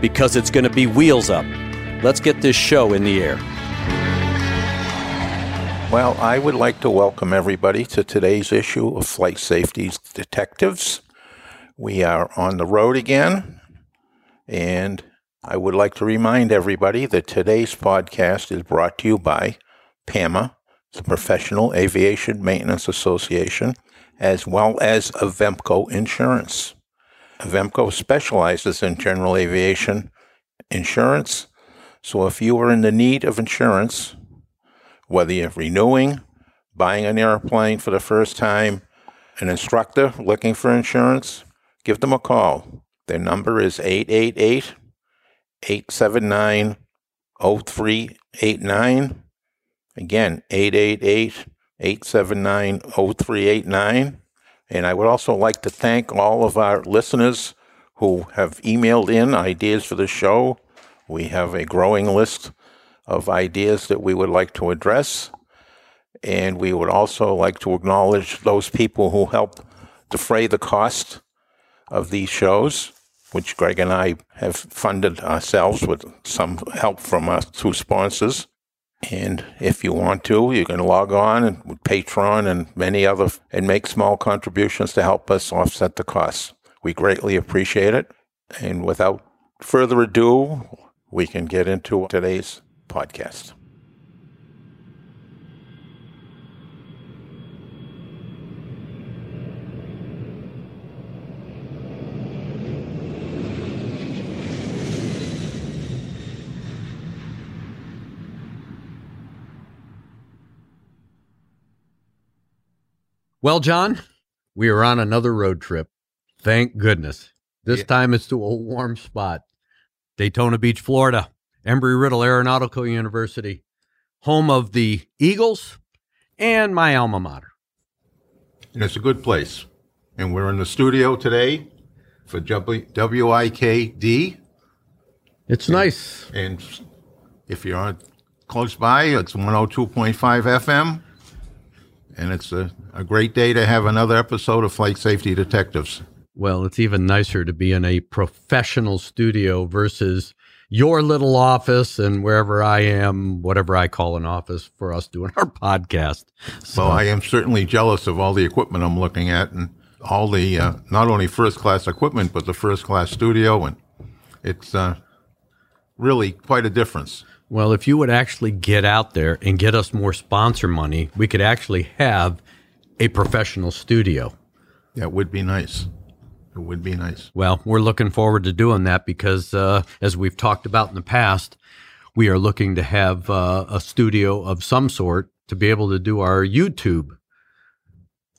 because it's going to be wheels up. Let's get this show in the air. Well, I would like to welcome everybody to today's issue of Flight Safety Detectives. We are on the road again, and I would like to remind everybody that today's podcast is brought to you by PAMA, the Professional Aviation Maintenance Association, as well as Avemco Insurance. Avemco specializes in general aviation insurance, so if you are in the need of insurance, whether you're renewing, buying an airplane for the first time, an instructor looking for insurance, give them a call. Their number is 888 879 0389. Again, 888 879 0389. And I would also like to thank all of our listeners who have emailed in ideas for the show. We have a growing list of ideas that we would like to address. And we would also like to acknowledge those people who help defray the cost of these shows, which Greg and I have funded ourselves with some help from our two sponsors. And if you want to, you can log on with Patreon and many other and make small contributions to help us offset the costs. We greatly appreciate it. And without further ado, we can get into today's podcast. Well, John, we are on another road trip. Thank goodness. This yeah. time it's to a warm spot Daytona Beach, Florida, Embry Riddle Aeronautical University, home of the Eagles and my alma mater. And it's a good place. And we're in the studio today for w- WIKD. It's and, nice. And if you're close by, it's 102.5 FM and it's a, a great day to have another episode of Flight Safety Detectives. Well, it's even nicer to be in a professional studio versus your little office and wherever I am, whatever I call an office for us doing our podcast. So, well, I am certainly jealous of all the equipment I'm looking at and all the uh, not only first class equipment, but the first class studio. And it's uh, really quite a difference. Well, if you would actually get out there and get us more sponsor money, we could actually have a professional studio. That would be nice. It would be nice. Well, we're looking forward to doing that because, uh, as we've talked about in the past, we are looking to have uh, a studio of some sort to be able to do our YouTube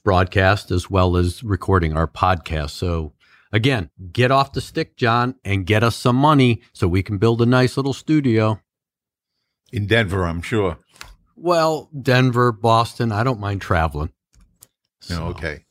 broadcast as well as recording our podcast. So, again, get off the stick, John, and get us some money so we can build a nice little studio in Denver, I'm sure. Well, Denver, Boston, I don't mind traveling. So. okay.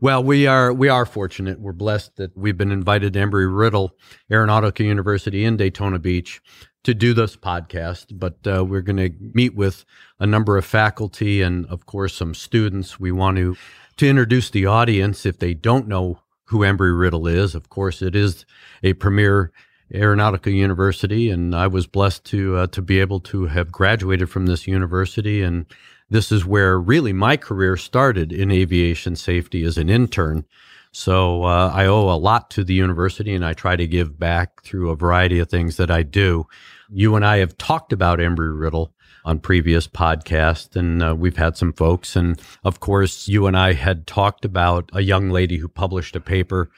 Well, we are we are fortunate. We're blessed that we've been invited to Embry Riddle Aeronautical University in Daytona Beach to do this podcast. But uh, we're going to meet with a number of faculty and, of course, some students. We want to to introduce the audience if they don't know who Embry Riddle is. Of course, it is a premier Aeronautical University, and I was blessed to uh, to be able to have graduated from this university. And this is where really my career started in aviation safety as an intern. So uh, I owe a lot to the university and I try to give back through a variety of things that I do. You and I have talked about Embry Riddle on previous podcasts, and uh, we've had some folks. And of course, you and I had talked about a young lady who published a paper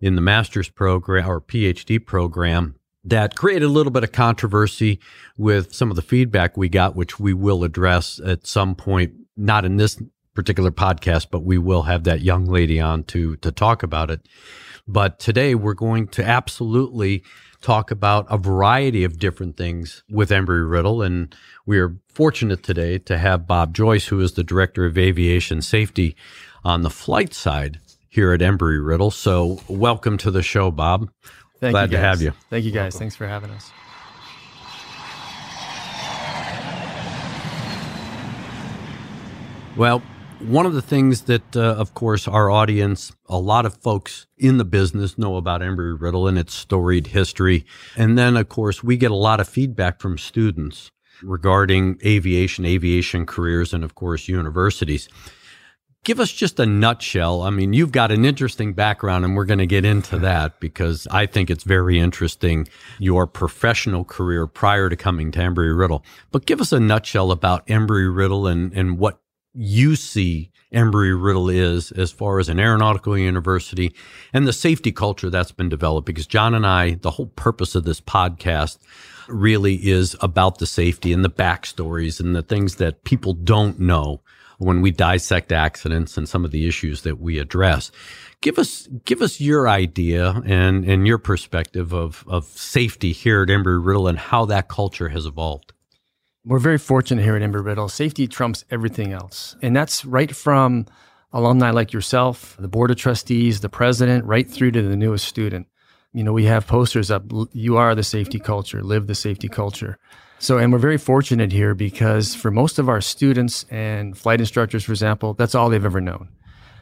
in the master's program or PhD program that created a little bit of controversy with some of the feedback we got, which we will address at some point, not in this particular podcast, but we will have that young lady on to to talk about it. But today we're going to absolutely talk about a variety of different things with Embry Riddle. And we are fortunate today to have Bob Joyce, who is the Director of Aviation Safety on the flight side here at Embry Riddle. So welcome to the show, Bob. Thank Glad to have you. Thank you guys. Thanks for having us. Well, one of the things that, uh, of course, our audience, a lot of folks in the business know about Embry Riddle and its storied history. And then, of course, we get a lot of feedback from students regarding aviation, aviation careers, and, of course, universities. Give us just a nutshell. I mean, you've got an interesting background, and we're going to get into that because I think it's very interesting your professional career prior to coming to Embry Riddle. But give us a nutshell about Embry Riddle and, and what you see Embry Riddle is as far as an aeronautical university and the safety culture that's been developed. Because John and I, the whole purpose of this podcast really is about the safety and the backstories and the things that people don't know when we dissect accidents and some of the issues that we address. Give us give us your idea and, and your perspective of, of safety here at Embry Riddle and how that culture has evolved. We're very fortunate here at Embry Riddle. Safety trumps everything else. And that's right from alumni like yourself, the board of trustees, the president, right through to the newest student. You know, we have posters up, you are the safety culture, live the safety culture. So, and we're very fortunate here because for most of our students and flight instructors, for example, that's all they've ever known.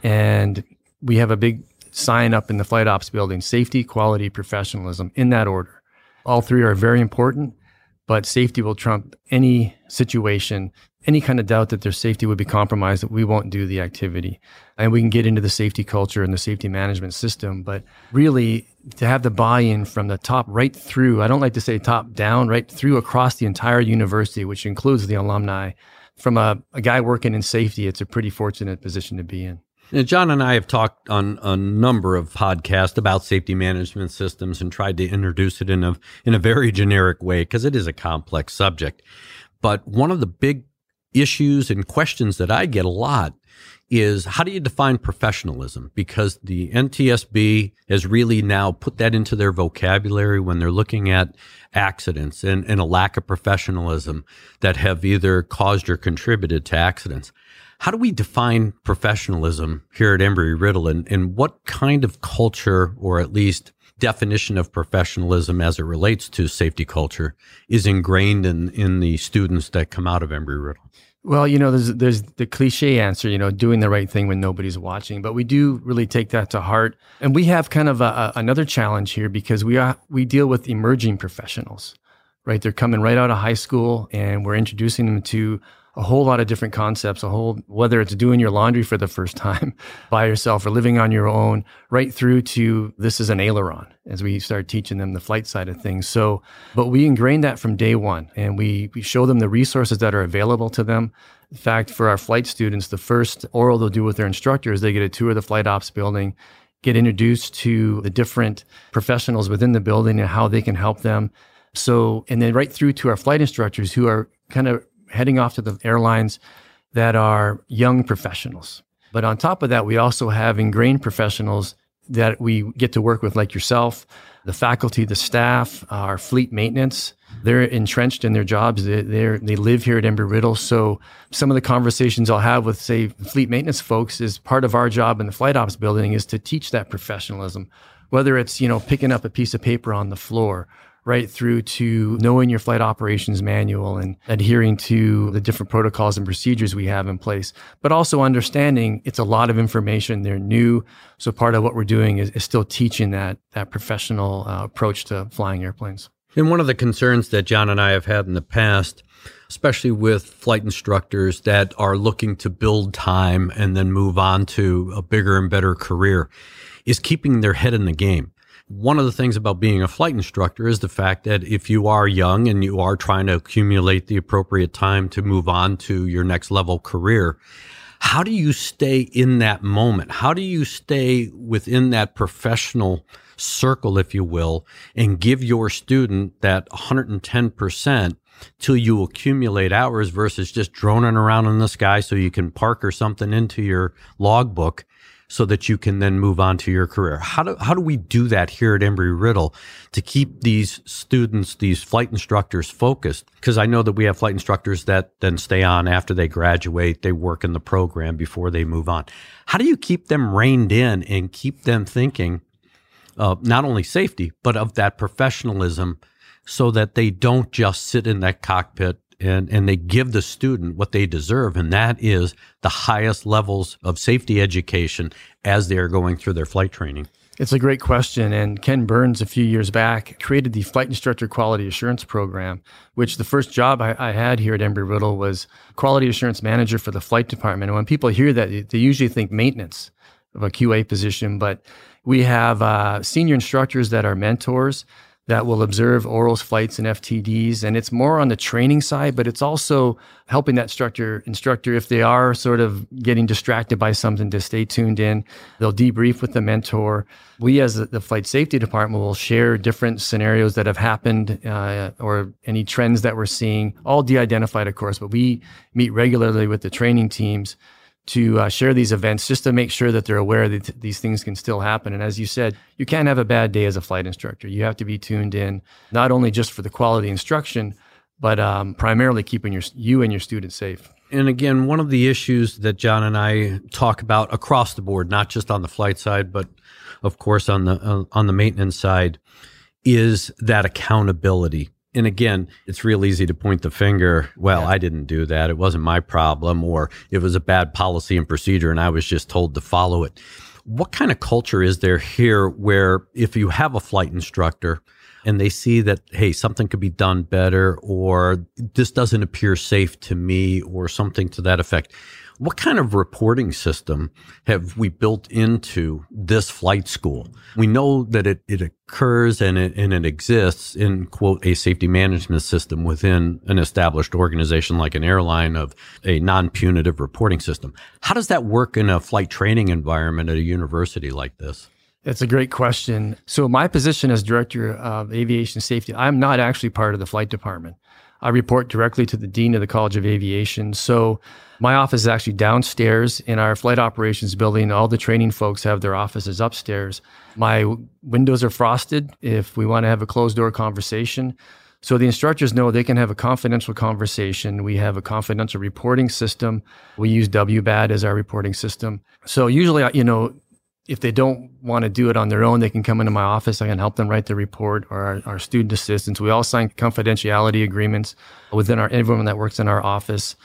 And we have a big sign up in the flight ops building safety, quality, professionalism in that order. All three are very important but safety will trump any situation, any kind of doubt that their safety would be compromised, that we won't do the activity. And we can get into the safety culture and the safety management system. But really, to have the buy in from the top right through, I don't like to say top down, right through across the entire university, which includes the alumni, from a, a guy working in safety, it's a pretty fortunate position to be in. Now, John and I have talked on a number of podcasts about safety management systems and tried to introduce it in a in a very generic way because it is a complex subject. But one of the big issues and questions that I get a lot is how do you define professionalism? Because the NTSB has really now put that into their vocabulary when they're looking at accidents and, and a lack of professionalism that have either caused or contributed to accidents. How do we define professionalism here at Embry Riddle and, and what kind of culture or at least definition of professionalism as it relates to safety culture is ingrained in, in the students that come out of Embry Riddle? Well, you know, there's there's the cliche answer, you know, doing the right thing when nobody's watching. But we do really take that to heart, and we have kind of a, a, another challenge here because we are we deal with emerging professionals, right? They're coming right out of high school, and we're introducing them to a whole lot of different concepts, a whole, whether it's doing your laundry for the first time by yourself or living on your own, right through to this is an aileron as we start teaching them the flight side of things. So, but we ingrain that from day one and we, we show them the resources that are available to them. In fact, for our flight students, the first oral they'll do with their instructor is they get a tour of the flight ops building, get introduced to the different professionals within the building and how they can help them. So, and then right through to our flight instructors who are kind of heading off to the airlines that are young professionals. But on top of that, we also have ingrained professionals that we get to work with, like yourself, the faculty, the staff, our fleet maintenance. They're entrenched in their jobs. They they live here at Embry Riddle. So some of the conversations I'll have with, say, fleet maintenance folks is part of our job in the flight ops building is to teach that professionalism, whether it's you know picking up a piece of paper on the floor right through to knowing your flight operations manual and adhering to the different protocols and procedures we have in place, but also understanding it's a lot of information. They're new. So part of what we're doing is, is still teaching that, that professional uh, approach to flying airplanes. And one of the concerns that John and I have had in the past, especially with flight instructors that are looking to build time and then move on to a bigger and better career, is keeping their head in the game. One of the things about being a flight instructor is the fact that if you are young and you are trying to accumulate the appropriate time to move on to your next level career, how do you stay in that moment? How do you stay within that professional circle, if you will, and give your student that 110% till you accumulate hours versus just droning around in the sky so you can park or something into your logbook so that you can then move on to your career. How do, how do we do that here at Embry Riddle to keep these students, these flight instructors focused? Because I know that we have flight instructors that then stay on after they graduate, they work in the program before they move on. How do you keep them reined in and keep them thinking not only safety, but of that professionalism so that they don't just sit in that cockpit and, and they give the student what they deserve, and that is the highest levels of safety education as they are going through their flight training. It's a great question. And Ken Burns, a few years back, created the Flight Instructor Quality Assurance Program, which the first job I, I had here at Embry Riddle was Quality Assurance Manager for the Flight Department. And when people hear that, they usually think maintenance of a QA position. But we have uh, senior instructors that are mentors that will observe OROS flights and FTDs. And it's more on the training side, but it's also helping that instructor, instructor, if they are sort of getting distracted by something to stay tuned in. They'll debrief with the mentor. We, as the flight safety department, will share different scenarios that have happened uh, or any trends that we're seeing, all de identified, of course, but we meet regularly with the training teams to uh, share these events just to make sure that they're aware that these things can still happen. And as you said, you can't have a bad day as a flight instructor. You have to be tuned in, not only just for the quality instruction, but um, primarily keeping your, you and your students safe. And again, one of the issues that John and I talk about across the board, not just on the flight side, but of course on the uh, on the maintenance side, is that accountability and again, it's real easy to point the finger. Well, yeah. I didn't do that. It wasn't my problem, or it was a bad policy and procedure, and I was just told to follow it. What kind of culture is there here where if you have a flight instructor and they see that, hey, something could be done better, or this doesn't appear safe to me, or something to that effect, what kind of reporting system have we built into this flight school? We know that it, it occurs and it, and it exists in, quote, a safety management system within an established organization like an airline of a non punitive reporting system. How does that work in a flight training environment at a university like this? That's a great question. So, my position as director of aviation safety, I'm not actually part of the flight department. I report directly to the dean of the College of Aviation. So, my office is actually downstairs in our flight operations building. All the training folks have their offices upstairs. My windows are frosted if we want to have a closed door conversation. So the instructors know they can have a confidential conversation. We have a confidential reporting system. We use WBAD as our reporting system. So usually, you know, if they don't want to do it on their own, they can come into my office. I can help them write the report or our, our student assistants. We all sign confidentiality agreements within our everyone that works in our office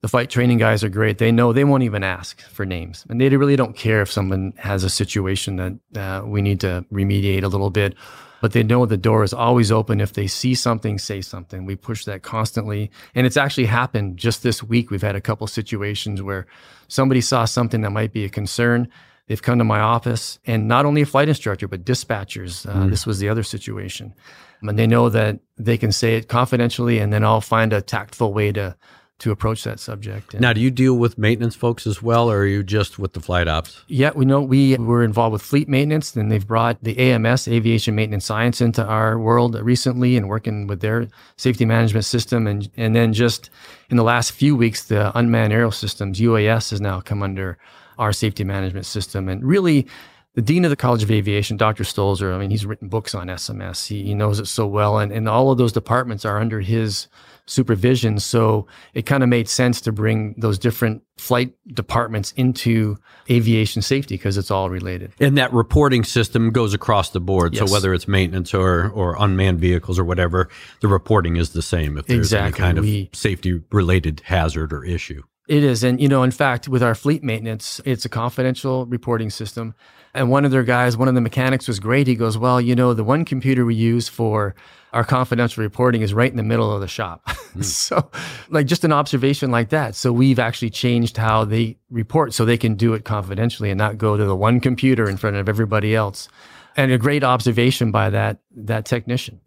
the flight training guys are great. They know they won't even ask for names, and they really don't care if someone has a situation that uh, we need to remediate a little bit. But they know the door is always open. If they see something, say something. We push that constantly, and it's actually happened just this week. We've had a couple situations where somebody saw something that might be a concern. They've come to my office, and not only a flight instructor, but dispatchers. Uh, mm. This was the other situation, and they know that they can say it confidentially, and then I'll find a tactful way to to approach that subject. And now, do you deal with maintenance folks as well, or are you just with the flight ops? Yeah, we know we were involved with fleet maintenance. Then they've brought the AMS, Aviation Maintenance Science, into our world recently and working with their safety management system. And, and then just in the last few weeks, the unmanned aerial systems, UAS, has now come under our safety management system. And really, the dean of the College of Aviation, Dr. Stolzer, I mean, he's written books on SMS. He, he knows it so well. And, and all of those departments are under his supervision. So it kind of made sense to bring those different flight departments into aviation safety because it's all related. And that reporting system goes across the board. Yes. So whether it's maintenance or, or unmanned vehicles or whatever, the reporting is the same if there's exactly. any kind of safety related hazard or issue. It is. And, you know, in fact, with our fleet maintenance, it's a confidential reporting system. And one of their guys, one of the mechanics was great. He goes, Well, you know, the one computer we use for our confidential reporting is right in the middle of the shop. Mm. so, like, just an observation like that. So, we've actually changed how they report so they can do it confidentially and not go to the one computer in front of everybody else. And a great observation by that, that technician.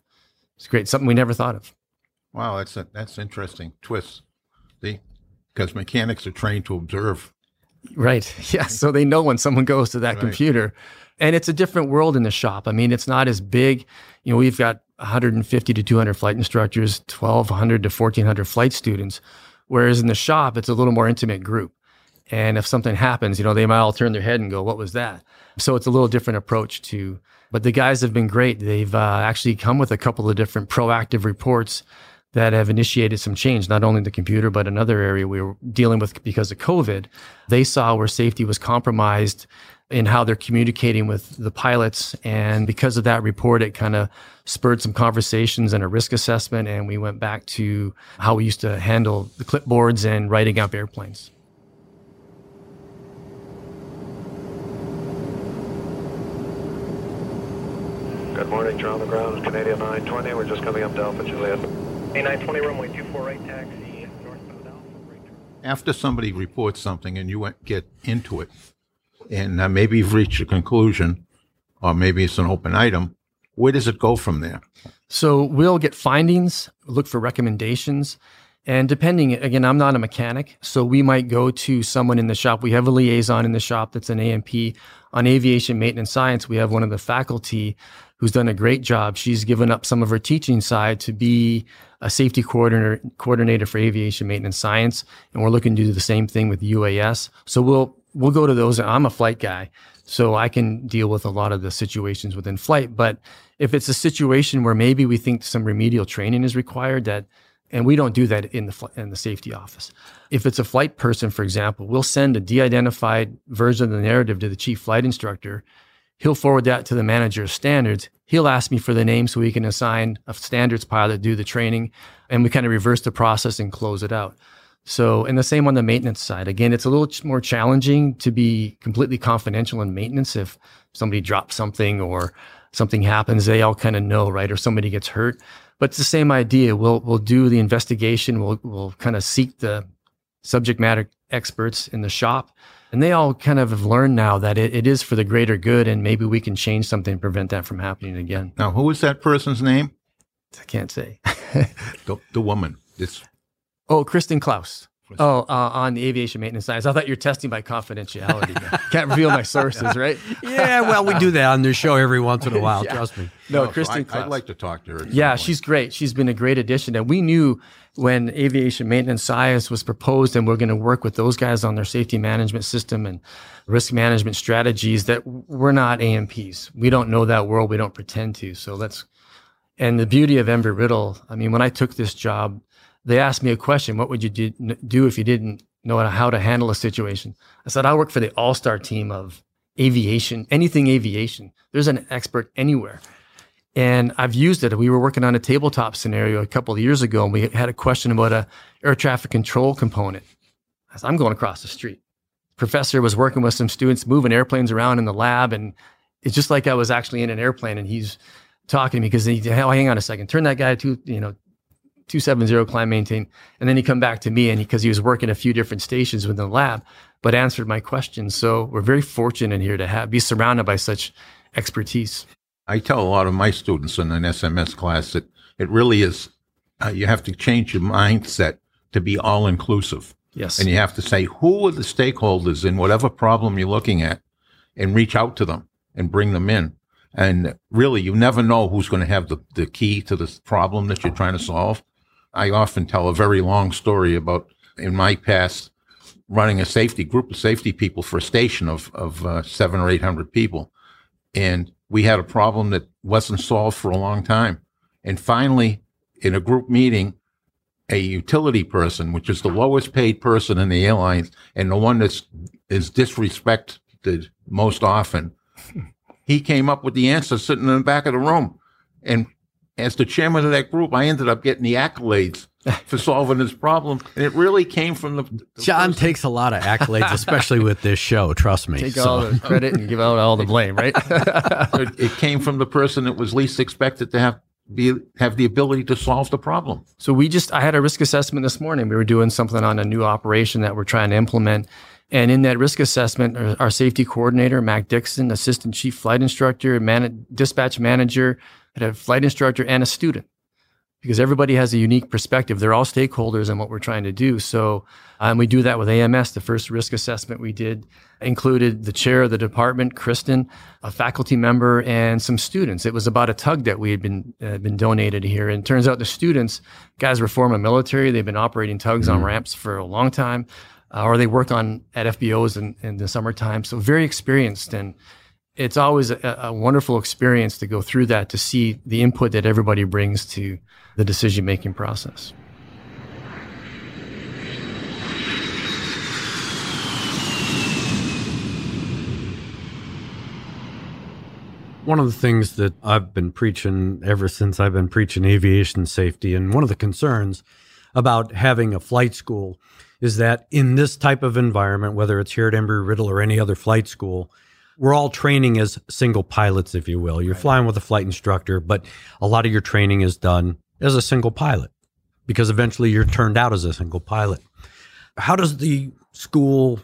It's great. Something we never thought of. Wow, that's a, that's interesting twist. See, because mechanics are trained to observe. Right. Yeah. So they know when someone goes to that right. computer, and it's a different world in the shop. I mean, it's not as big. You know, we've got 150 to 200 flight instructors, 1,200 to 1,400 flight students, whereas in the shop it's a little more intimate group. And if something happens, you know, they might all turn their head and go, "What was that?" So it's a little different approach to. But the guys have been great. They've uh, actually come with a couple of different proactive reports that have initiated some change, not only in the computer, but another area we were dealing with because of COVID. They saw where safety was compromised in how they're communicating with the pilots. And because of that report, it kind of spurred some conversations and a risk assessment. And we went back to how we used to handle the clipboards and writing up airplanes. Good morning, John the ground, Canadian 920. We're just coming up to Alpha Juliet. A920 runway 248 taxi northbound Alpha. After somebody reports something and you get into it, and uh, maybe you've reached a conclusion, or maybe it's an open item, where does it go from there? So we'll get findings, look for recommendations. And depending, again, I'm not a mechanic, so we might go to someone in the shop. We have a liaison in the shop that's an A&P. On aviation maintenance science, we have one of the faculty who's done a great job. She's given up some of her teaching side to be a safety coordinator, coordinator for aviation maintenance science. And we're looking to do the same thing with UAS. So we'll, we'll go to those. I'm a flight guy, so I can deal with a lot of the situations within flight. But if it's a situation where maybe we think some remedial training is required that, and we don't do that in the in the safety office. If it's a flight person, for example, we'll send a de-identified version of the narrative to the chief flight instructor He'll forward that to the manager of standards. He'll ask me for the name so we can assign a standards pilot to do the training. And we kind of reverse the process and close it out. So, and the same on the maintenance side. Again, it's a little more challenging to be completely confidential in maintenance. If somebody drops something or something happens, they all kind of know, right? Or somebody gets hurt. But it's the same idea. We'll we'll do the investigation. We'll we'll kind of seek the subject matter experts in the shop and they all kind of have learned now that it, it is for the greater good, and maybe we can change something and prevent that from happening again. Now, who is that person's name? I can't say. the, the woman. This. Oh, Kristen Klaus. Oh, uh, on the aviation maintenance side. I thought you were testing by confidentiality. Can't reveal my sources, right? yeah, well, we do that on the show every once in a while. yeah. Trust me. No, no Kristen. So I, would like to talk to her. Yeah, she's great. She's been a great addition, and we knew when aviation maintenance science was proposed, and we're going to work with those guys on their safety management system and risk management strategies. That we're not A&Ps. We don't know that world. We don't pretend to. So let's. And the beauty of Embry Riddle, I mean, when I took this job they asked me a question what would you do, do if you didn't know how to handle a situation i said i work for the all-star team of aviation anything aviation there's an expert anywhere and i've used it we were working on a tabletop scenario a couple of years ago and we had a question about a air traffic control component said, i'm going across the street professor was working with some students moving airplanes around in the lab and it's just like i was actually in an airplane and he's talking to me because he oh, hang on a second turn that guy to you know 270 climb maintain. And then he come back to me and because he, he, was working a few different stations within the lab, but answered my questions. So we're very fortunate here to have be surrounded by such expertise. I tell a lot of my students in an SMS class that it really is, uh, you have to change your mindset to be all inclusive. Yes. And you have to say, who are the stakeholders in whatever problem you're looking at and reach out to them and bring them in. And really, you never know who's going to have the, the key to the problem that you're trying to solve. I often tell a very long story about in my past running a safety group of safety people for a station of, of uh, seven or 800 people. And we had a problem that wasn't solved for a long time. And finally, in a group meeting, a utility person, which is the lowest paid person in the airlines and the one that's is disrespected most often, he came up with the answer sitting in the back of the room. And as the chairman of that group, I ended up getting the accolades for solving this problem. And it really came from the. the John person- takes a lot of accolades, especially with this show. Trust me. Take So- all the credit and give out all the blame, right? it, it came from the person that was least expected to have be have the ability to solve the problem. So we just, I had a risk assessment this morning. We were doing something on a new operation that we're trying to implement. And in that risk assessment, our, our safety coordinator, Mac Dixon, assistant chief flight instructor, man, dispatch manager, had a flight instructor and a student because everybody has a unique perspective. They're all stakeholders in what we're trying to do. So, um, we do that with AMS. The first risk assessment we did included the chair of the department, Kristen, a faculty member, and some students. It was about a tug that we had been uh, been donated here. And it turns out the students, guys were former military. They've been operating tugs on ramps for a long time, uh, or they work on at FBOs in, in the summertime. So very experienced and it's always a, a wonderful experience to go through that to see the input that everybody brings to the decision making process. One of the things that I've been preaching ever since I've been preaching aviation safety, and one of the concerns about having a flight school is that in this type of environment, whether it's here at Embry Riddle or any other flight school, we're all training as single pilots, if you will. You're flying with a flight instructor, but a lot of your training is done as a single pilot because eventually you're turned out as a single pilot. How does the school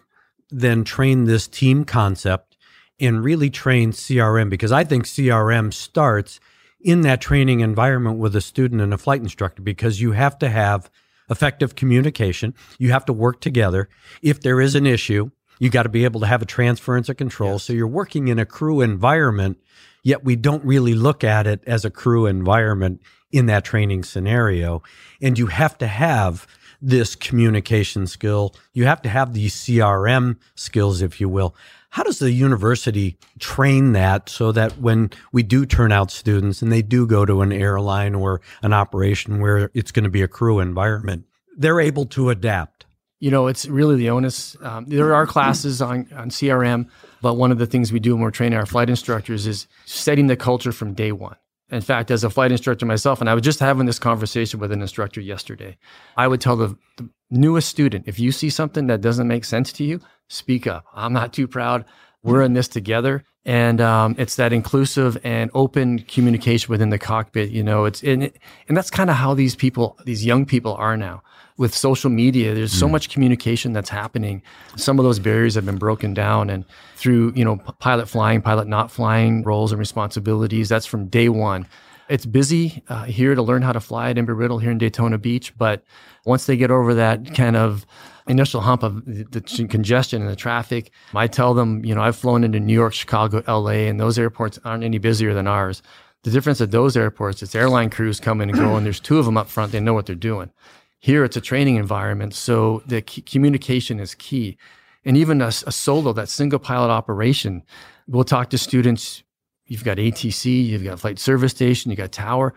then train this team concept and really train CRM? Because I think CRM starts in that training environment with a student and a flight instructor because you have to have effective communication. You have to work together. If there is an issue, you got to be able to have a transference of control. So you're working in a crew environment, yet we don't really look at it as a crew environment in that training scenario. And you have to have this communication skill. You have to have these CRM skills, if you will. How does the university train that so that when we do turn out students and they do go to an airline or an operation where it's going to be a crew environment, they're able to adapt? You know, it's really the onus. Um, there are classes on, on CRM, but one of the things we do when we're training our flight instructors is setting the culture from day one. In fact, as a flight instructor myself, and I was just having this conversation with an instructor yesterday, I would tell the, the newest student if you see something that doesn't make sense to you, speak up. I'm not too proud. We're in this together. And um, it's that inclusive and open communication within the cockpit. You know, it's and, it, and that's kind of how these people, these young people are now with social media. There's so much communication that's happening. Some of those barriers have been broken down, and through you know pilot flying, pilot not flying roles and responsibilities. That's from day one. It's busy uh, here to learn how to fly at Embry Riddle here in Daytona Beach, but once they get over that kind of initial hump of the, congestion and the traffic, I tell them, you know, I've flown into New York, Chicago, LA, and those airports aren't any busier than ours. The difference at those airports, it's airline crews coming and going. There's two of them up front. They know what they're doing. Here, it's a training environment, so the communication is key. And even a solo, that single pilot operation, we'll talk to students. You've got ATC, you've got flight service station, you got tower.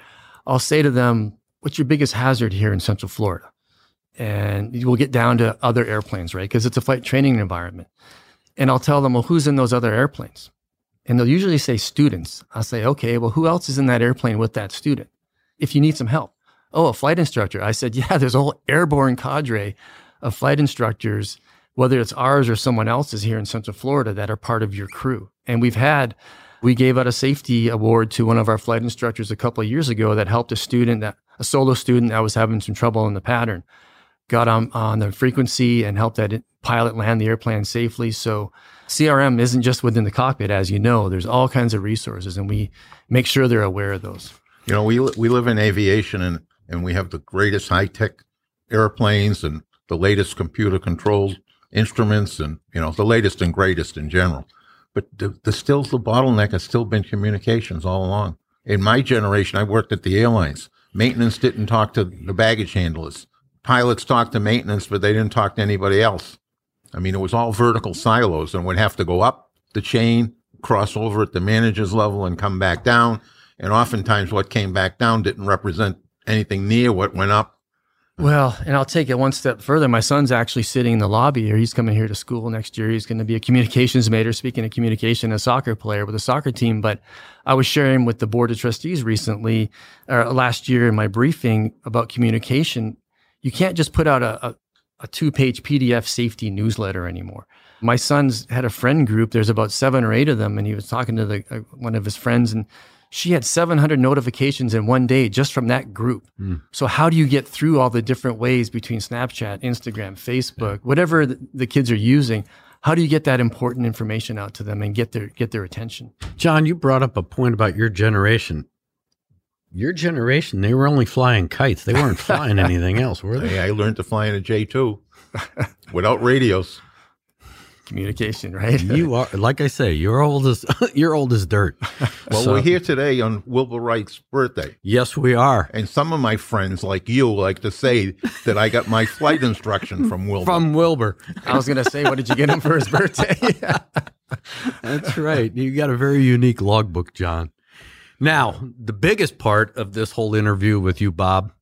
I'll say to them, "What's your biggest hazard here in Central Florida?" And we'll get down to other airplanes, right? Because it's a flight training environment. And I'll tell them, "Well, who's in those other airplanes?" And they'll usually say students. I'll say, "Okay, well, who else is in that airplane with that student? If you need some help." Oh, a flight instructor. I said, yeah, there's a whole airborne cadre of flight instructors, whether it's ours or someone else's here in Central Florida that are part of your crew. And we've had, we gave out a safety award to one of our flight instructors a couple of years ago that helped a student that, a solo student that was having some trouble in the pattern, got on, on the frequency and helped that pilot land the airplane safely. So CRM isn't just within the cockpit, as you know, there's all kinds of resources and we make sure they're aware of those. You know, we we live in aviation and and we have the greatest high tech airplanes and the latest computer controlled instruments and you know the latest and greatest in general. But the, the still the bottleneck has still been communications all along. In my generation, I worked at the airlines. Maintenance didn't talk to the baggage handlers. Pilots talked to maintenance, but they didn't talk to anybody else. I mean, it was all vertical silos and would have to go up the chain, cross over at the manager's level, and come back down. And oftentimes, what came back down didn't represent anything near what went up. Well, and I'll take it one step further. My son's actually sitting in the lobby here. He's coming here to school next year. He's going to be a communications major, speaking of communication, a soccer player with a soccer team. But I was sharing with the board of trustees recently, or last year in my briefing about communication. You can't just put out a, a, a two page PDF safety newsletter anymore. My son's had a friend group. There's about seven or eight of them, and he was talking to the, uh, one of his friends, and she had 700 notifications in one day just from that group. Mm. So how do you get through all the different ways between Snapchat, Instagram, Facebook, yeah. whatever the, the kids are using? How do you get that important information out to them and get their get their attention? John, you brought up a point about your generation. Your generation, they were only flying kites. They weren't flying anything else, were they? Hey, I learned to fly in a J two without radios communication, right? you are, like I say, you're old as you're old as dirt. well, so, we're here today on Wilbur Wright's birthday. Yes, we are. And some of my friends, like you, like to say that I got my flight instruction from Wilbur. From Wilbur. I was going to say, what did you get him for his birthday? That's right. You got a very unique logbook, John. Now, the biggest part of this whole interview with you, Bob,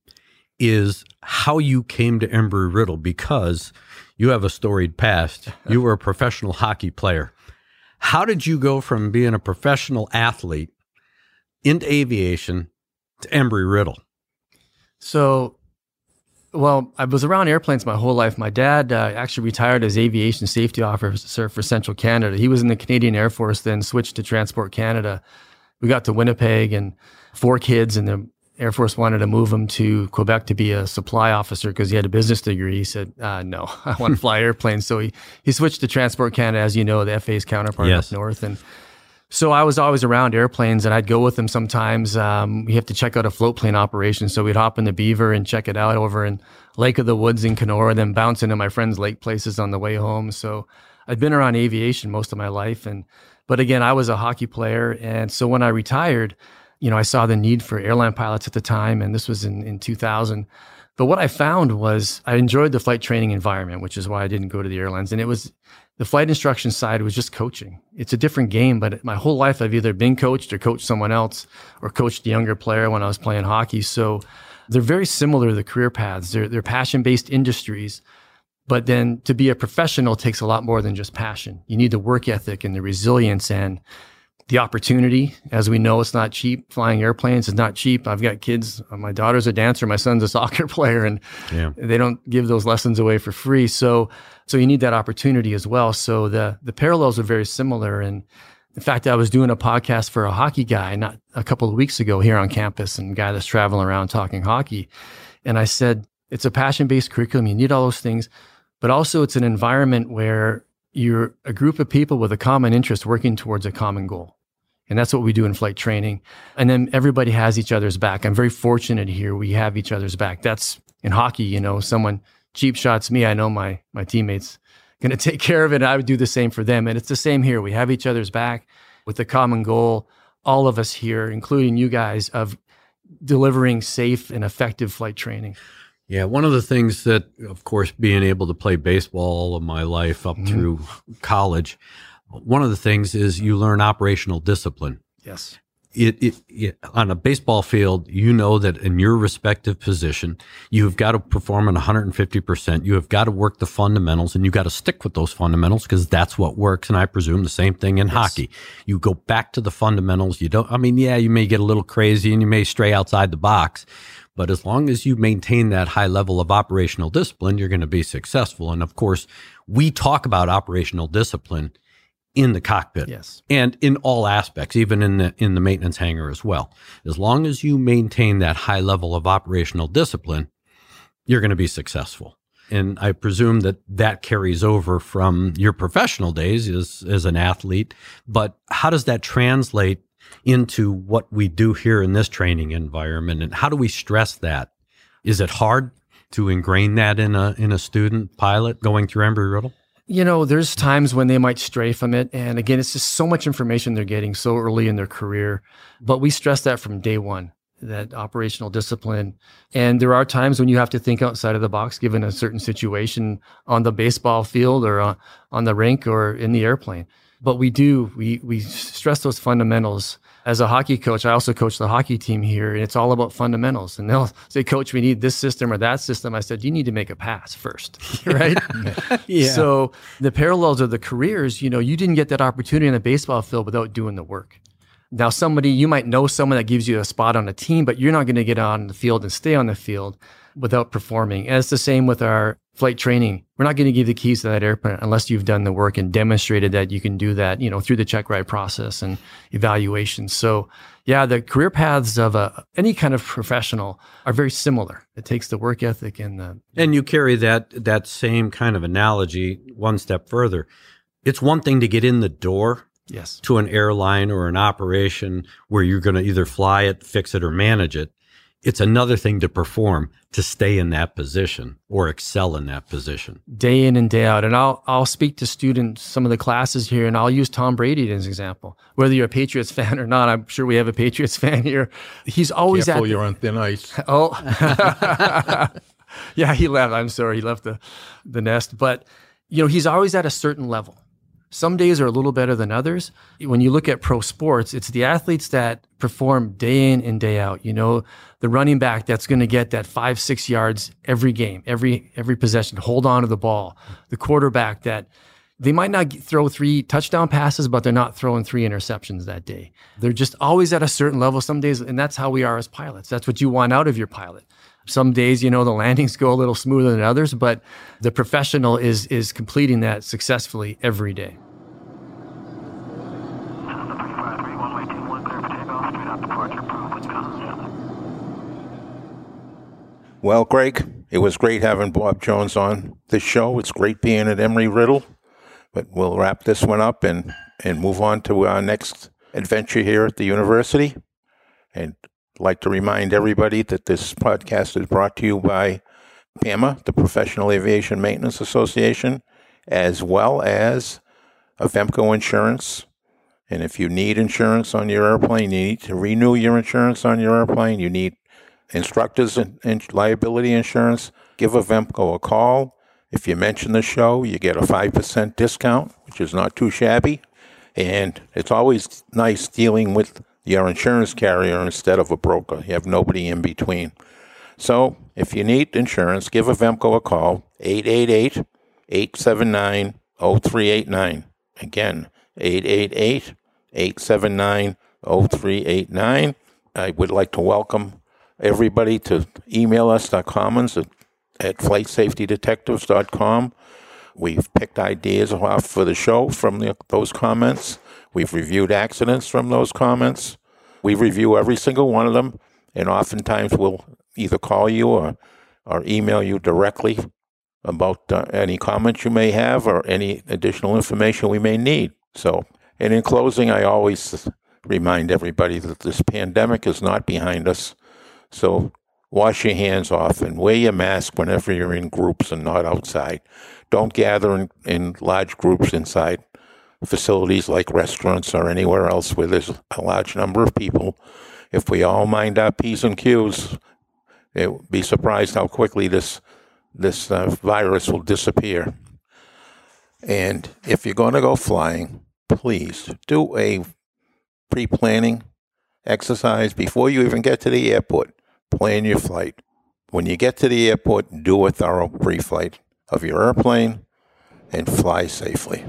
is how you came to Embry Riddle because you have a storied past. You were a professional hockey player. How did you go from being a professional athlete into aviation to Embry Riddle? So, well, I was around airplanes my whole life. My dad uh, actually retired as aviation safety officer for Central Canada. He was in the Canadian Air Force, then switched to Transport Canada. We got to Winnipeg and four kids, and the Air Force wanted to move him to Quebec to be a supply officer because he had a business degree. He said, uh, "No, I want to fly airplanes." So he he switched to Transport Canada, as you know, the FA's counterpart yes. up north, and so I was always around airplanes, and I'd go with him sometimes. Um, we have to check out a float plane operation, so we'd hop in the Beaver and check it out over in Lake of the Woods in Kenora, then bounce into my friends' lake places on the way home. So I'd been around aviation most of my life, and but again, I was a hockey player, and so when I retired you know, I saw the need for airline pilots at the time, and this was in, in 2000. But what I found was I enjoyed the flight training environment, which is why I didn't go to the airlines. And it was the flight instruction side was just coaching. It's a different game, but my whole life I've either been coached or coached someone else or coached a younger player when I was playing hockey. So they're very similar, the career paths. They're, they're passion based industries. But then to be a professional takes a lot more than just passion. You need the work ethic and the resilience and the opportunity. As we know, it's not cheap. Flying airplanes is not cheap. I've got kids. My daughter's a dancer. My son's a soccer player, and yeah. they don't give those lessons away for free. So, so you need that opportunity as well. So the the parallels are very similar. And in fact, I was doing a podcast for a hockey guy not a couple of weeks ago here on campus, and a guy that's traveling around talking hockey. And I said, it's a passion based curriculum. You need all those things, but also it's an environment where you're a group of people with a common interest working towards a common goal. And that's what we do in flight training. And then everybody has each other's back. I'm very fortunate here. We have each other's back. That's in hockey, you know, someone cheap shots me. I know my, my teammates going to take care of it. I would do the same for them. And it's the same here. We have each other's back with the common goal, all of us here, including you guys, of delivering safe and effective flight training. Yeah, one of the things that, of course, being able to play baseball all of my life up mm-hmm. through college, one of the things is you learn operational discipline. Yes. It, it, it, on a baseball field, you know that in your respective position, you've got to perform at 150%. You have got to work the fundamentals and you got to stick with those fundamentals because that's what works. And I presume the same thing in yes. hockey. You go back to the fundamentals. You don't, I mean, yeah, you may get a little crazy and you may stray outside the box, but as long as you maintain that high level of operational discipline, you're going to be successful. And of course, we talk about operational discipline in the cockpit. Yes. And in all aspects, even in the in the maintenance hangar as well. As long as you maintain that high level of operational discipline, you're going to be successful. And I presume that that carries over from your professional days as as an athlete, but how does that translate into what we do here in this training environment and how do we stress that? Is it hard to ingrain that in a in a student pilot going through Embry Riddle? You know, there's times when they might stray from it. And again, it's just so much information they're getting so early in their career. But we stress that from day one, that operational discipline. And there are times when you have to think outside of the box, given a certain situation on the baseball field or on, on the rink or in the airplane. But we do, we, we stress those fundamentals. As a hockey coach, I also coach the hockey team here, and it's all about fundamentals. And they'll say, Coach, we need this system or that system. I said, You need to make a pass first, right? Yeah. So the parallels of the careers, you know, you didn't get that opportunity in the baseball field without doing the work. Now, somebody, you might know someone that gives you a spot on a team, but you're not going to get on the field and stay on the field without performing. And it's the same with our flight training. We're not going to give the keys to that airplane unless you've done the work and demonstrated that you can do that, you know, through the check ride process and evaluation. So, yeah, the career paths of a, any kind of professional are very similar. It takes the work ethic and the And you carry that that same kind of analogy one step further. It's one thing to get in the door yes, to an airline or an operation where you're going to either fly it, fix it, or manage it. It's another thing to perform to stay in that position or excel in that position. day in and day out. And I'll I'll speak to students some of the classes here, and I'll use Tom Brady as an example. Whether you're a Patriots fan or not, I'm sure we have a Patriots fan here. He's always Careful, at you're on thin ice. Oh, yeah, he left. I'm sorry, he left the the nest. But you know, he's always at a certain level. Some days are a little better than others. When you look at pro sports, it's the athletes that perform day in and day out. You know, the running back that's going to get that five, six yards every game, every every possession, hold on to the ball. The quarterback that they might not throw three touchdown passes, but they're not throwing three interceptions that day. They're just always at a certain level. Some days, and that's how we are as pilots. That's what you want out of your pilot. Some days, you know, the landings go a little smoother than others, but the professional is is completing that successfully every day. Well, Greg, it was great having Bob Joyce on this show. It's great being at Embry-Riddle, but we'll wrap this one up and, and move on to our next adventure here at the university. And Like to remind everybody that this podcast is brought to you by PAMA, the Professional Aviation Maintenance Association, as well as Avemco Insurance. And if you need insurance on your airplane, you need to renew your insurance on your airplane, you need instructors and, and liability insurance, give Avemco a call. If you mention the show, you get a 5% discount, which is not too shabby. And it's always nice dealing with your insurance carrier instead of a broker. You have nobody in between. So if you need insurance, give Avemco a call, 888 879 0389. Again, 888 879 0389. I would like to welcome everybody to email us at commons at, at flightsafetydetectives.com. We've picked ideas off for the show from the, those comments. We've reviewed accidents from those comments. We review every single one of them, and oftentimes we'll either call you or, or email you directly about uh, any comments you may have or any additional information we may need. So, and in closing, I always remind everybody that this pandemic is not behind us. So wash your hands off and wear your mask whenever you're in groups and not outside. Don't gather in, in large groups inside facilities like restaurants or anywhere else where there's a large number of people. If we all mind our P's and Q's, it would be surprised how quickly this this uh, virus will disappear. And if you're going to go flying, please do a pre-planning exercise before you even get to the airport. Plan your flight. When you get to the airport, do a thorough pre-flight of your airplane and fly safely.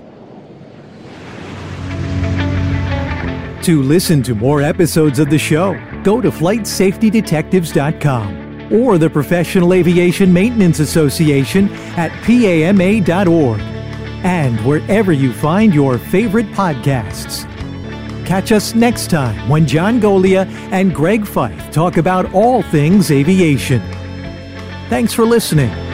To listen to more episodes of the show, go to flightsafetydetectives.com or the Professional Aviation Maintenance Association at PAMA.org and wherever you find your favorite podcasts. Catch us next time when John Goglia and Greg Feith talk about all things aviation. Thanks for listening.